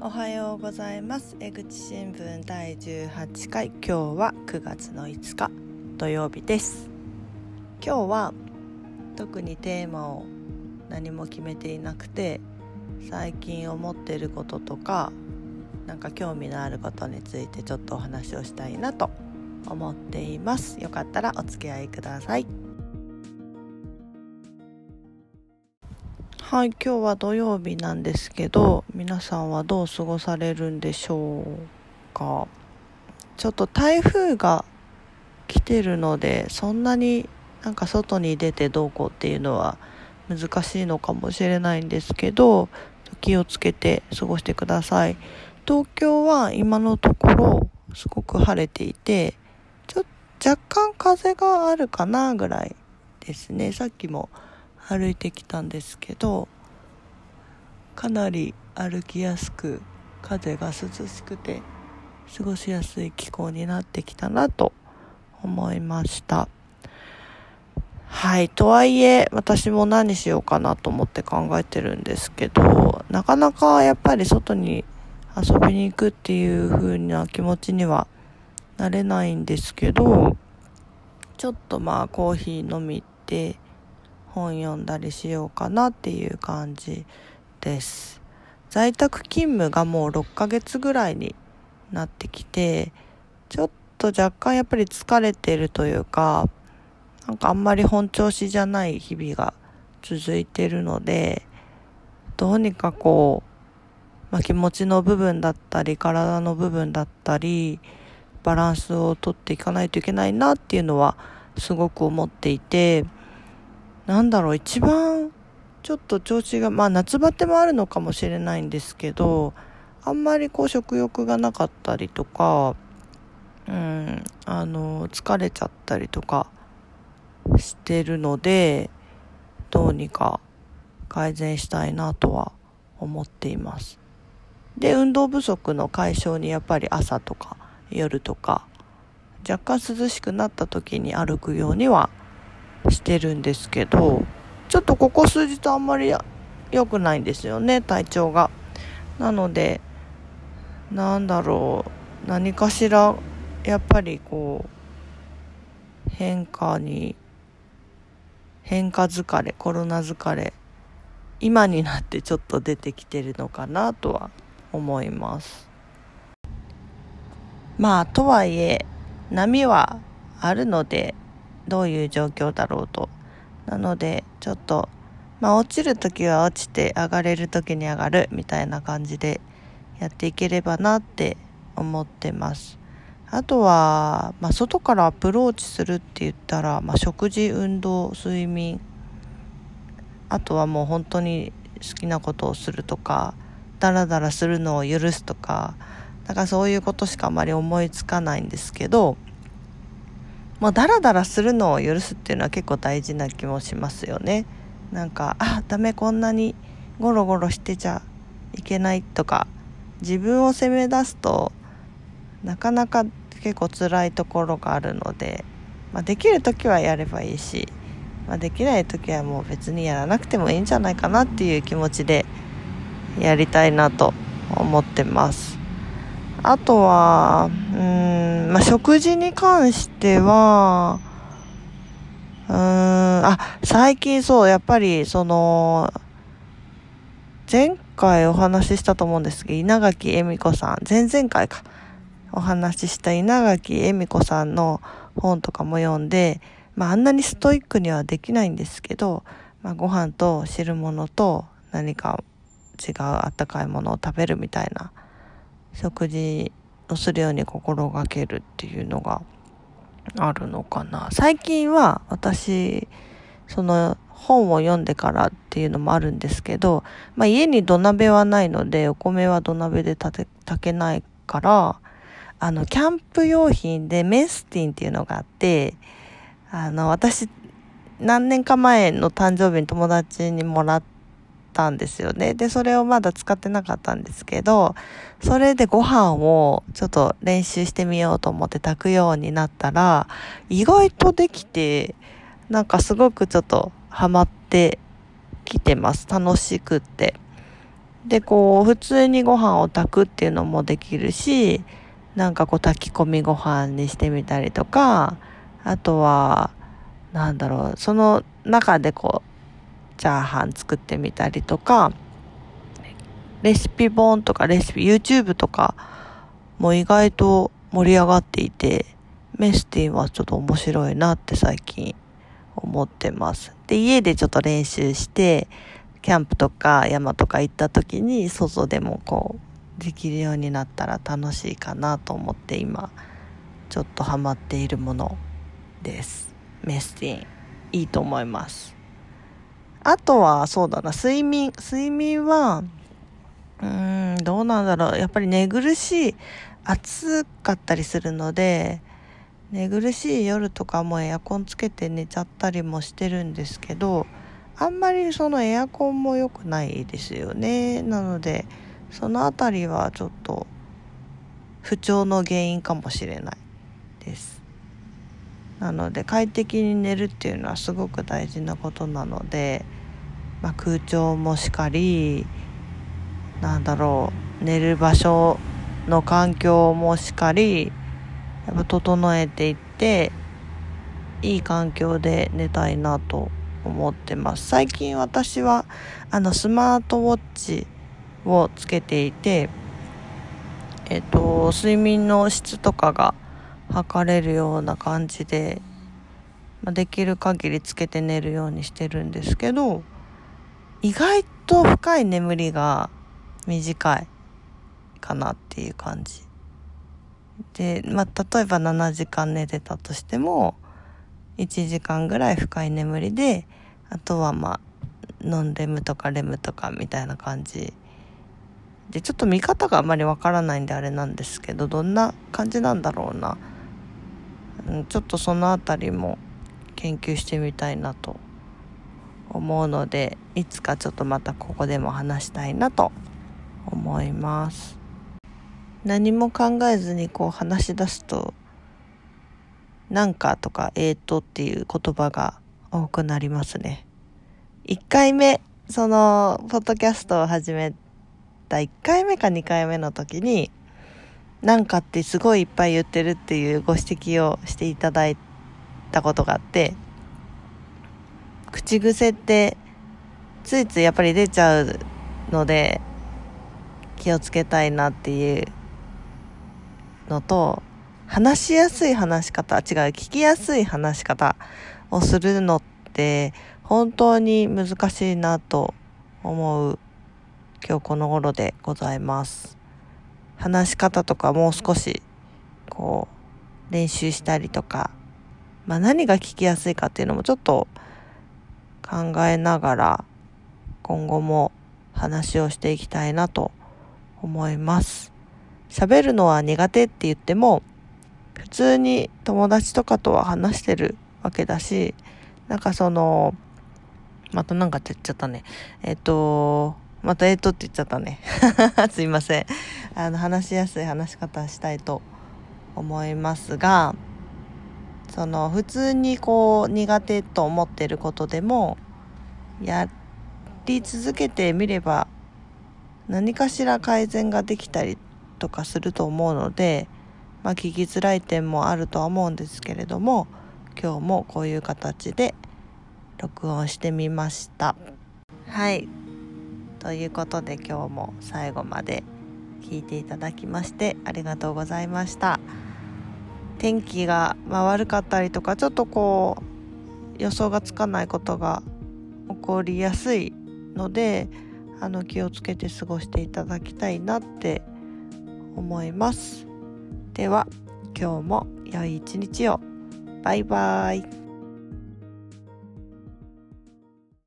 おはようございます。江口新聞第18回。今日は9月の5日土曜日です。今日は特にテーマを何も決めていなくて最近思っていることとかなんか興味のあることについてちょっとお話をしたいなと思っています。よかったらお付き合いください。はい今日は土曜日なんですけど皆さんはどう過ごされるんでしょうか？ちょっと台風が来てるのでそんなになんか外に出てどうこうっていうのは難しいのかもしれないんですけど気をつけて過ごしてください。東京は今のところすごく晴れていてちょ若干風があるかなぐらいですね。さっきも歩いてきたんですけどかなり歩きやすく風が涼しくて過ごしやすい気候になってきたなと思いました。はいとはいえ私も何しようかなと思って考えてるんですけどなかなかやっぱり外に遊びに行くっていう風な気持ちにはなれないんですけどちょっとまあコーヒー飲みって本読んだりしようかなっていう感じです。在宅勤務がもう6ヶ月ぐらいになってきてちょっと若干やっぱり疲れてるというかなんかあんまり本調子じゃない日々が続いてるのでどうにかこう、まあ、気持ちの部分だったり体の部分だったりバランスをとっていかないといけないなっていうのはすごく思っていてなんだろう、一番ちょっと調子が、まあ夏バテもあるのかもしれないんですけど、あんまりこう食欲がなかったりとか、うん、あの、疲れちゃったりとかしてるので、どうにか改善したいなとは思っています。で、運動不足の解消にやっぱり朝とか夜とか、若干涼しくなった時に歩くようにはしてるんですけど、ちょっとここ数日あんまり良くないんですよね、体調が。なので、なんだろう、何かしら、やっぱりこう、変化に、変化疲れ、コロナ疲れ、今になってちょっと出てきてるのかなとは思います。まあ、とはいえ、波はあるので、どういう状況だろうと。なので、ちょっと、まあ落ちるときは落ちて上がれるときに上がるみたいな感じでやっていければなって思ってます。あとは、まあ、外からアプローチするって言ったら、まあ、食事、運動、睡眠、あとはもう本当に好きなことをするとか、ダラダラするのを許すとか、だかそういうことしかあまり思いつかないんですけど、もうダラダラするのを許すっていうのは結構大事な気もしますよね。なんかあダメこんなにゴロゴロしてちゃいけないとか自分を責め出すとなかなか結構辛いところがあるので、まあ、できる時はやればいいし、まあ、できない時はもう別にやらなくてもいいんじゃないかなっていう気持ちでやりたいなと思ってます。あとは、うん、まあ、食事に関しては、うーん、あ、最近そう、やっぱり、その、前回お話ししたと思うんですけど、稲垣恵美子さん、前々回か、お話しした稲垣恵美子さんの本とかも読んで、まあ、あんなにストイックにはできないんですけど、まあ、ご飯と汁物と何か違うあったかいものを食べるみたいな食事をするように心がけるっていうのがあるのかな。最近は私、その本を読んでからっていうのもあるんですけど、まあ家に土鍋はないので、お米は土鍋で炊けないから、あの、キャンプ用品でメスティンっていうのがあって、あの、私、何年か前の誕生日に友達にもらって、たんですよね。で、それをまだ使ってなかったんですけど、それでご飯をちょっと練習してみようと思って炊くようになったら、意外とできて、なんかすごくちょっとハマってきてます。楽しくって。でこう普通にご飯を炊くっていうのもできるしなんかこう炊き込みご飯にしてみたりとかあとはなんだろうその中でこうチャーハン作ってみたりとかレシピ本とかレシピ YouTube とかも意外と盛り上がっていてメスティンはちょっと面白いなって最近思ってます。で、家でちょっと練習して、キャンプとか山とか行った時に外でもこうできるようになったら楽しいかなと思って今ちょっとハマっているものです。メスティン。いいと思います。あとはそうだな、睡眠。睡眠は、うーん、どうなんだろう。やっぱり寝苦しい、暑かったりするので、寝苦しい夜とかもエアコンつけて寝ちゃったりもしてるんですけどあんまりそのエアコンも良くないですよねなのでその辺りはちょっと不調の原因かもしれないですなので快適に寝るっていうのはすごく大事なことなので、まあ、空調もしかりなんだろう寝る場所の環境もしかりやっぱ整えていっていい環境で寝たいなと思ってます。最近私はあのスマートウォッチをつけていてえっと睡眠の質とかが測れるような感じで、ま、できる限りつけて寝るようにしてるんですけど意外と深い眠りが短いかなっていう感じで、まあ、例えば7時間寝てたとしても、1時間ぐらい深い眠りで、あとはまあ、ノンレムとかレムとかみたいな感じ。で、ちょっと見方があまりわからないんであれなんですけど、どんな感じなんだろうな。ちょっとそのあたりも研究してみたいなと思うので、いつかちょっとまたここでも話したいなと思います。何も考えずにこう話し出すと「なんか」とか「えーと」っていう言葉が多くなりますね。1回目そのポッドキャストを始めた1回目か2回目の時に「なんか」ってすごいいっぱい言ってるっていうご指摘をしていただいたことがあって口癖ってついついやっぱり出ちゃうので気をつけたいなっていうのと話しやすい話し方違う聞きやすい話し方をするのって本当に難しいなと思う今日この頃でございます。話し方とかもう少しこう練習したりとか、まあ、何が聞きやすいかっていうのもちょっと考えながら今後も話をしていきたいなと思います。喋るのは苦手って言っても、普通に友達とかとは話してるわけだし、なんかその、またなんかって言っちゃったね。えっ、と、またえっ、とって言っちゃったね。すいません。あの、話しやすい話し方したいと思いますが、その、普通にこう、苦手と思ってることでも、やり続けてみれば、何かしら改善ができたりとかすると思うので、まあ、聞きづらい点もあるとは思うんですけれども今日もこういう形で録音してみました。はい。ということで今日も最後まで聞いていただきましてありがとうございました。天気が、ま、悪かったりとかちょっとこう予想がつかないことが起こりやすいのであの気をつけて過ごしていただきたいなって思います。では今日も良い一日を。バイバーイ。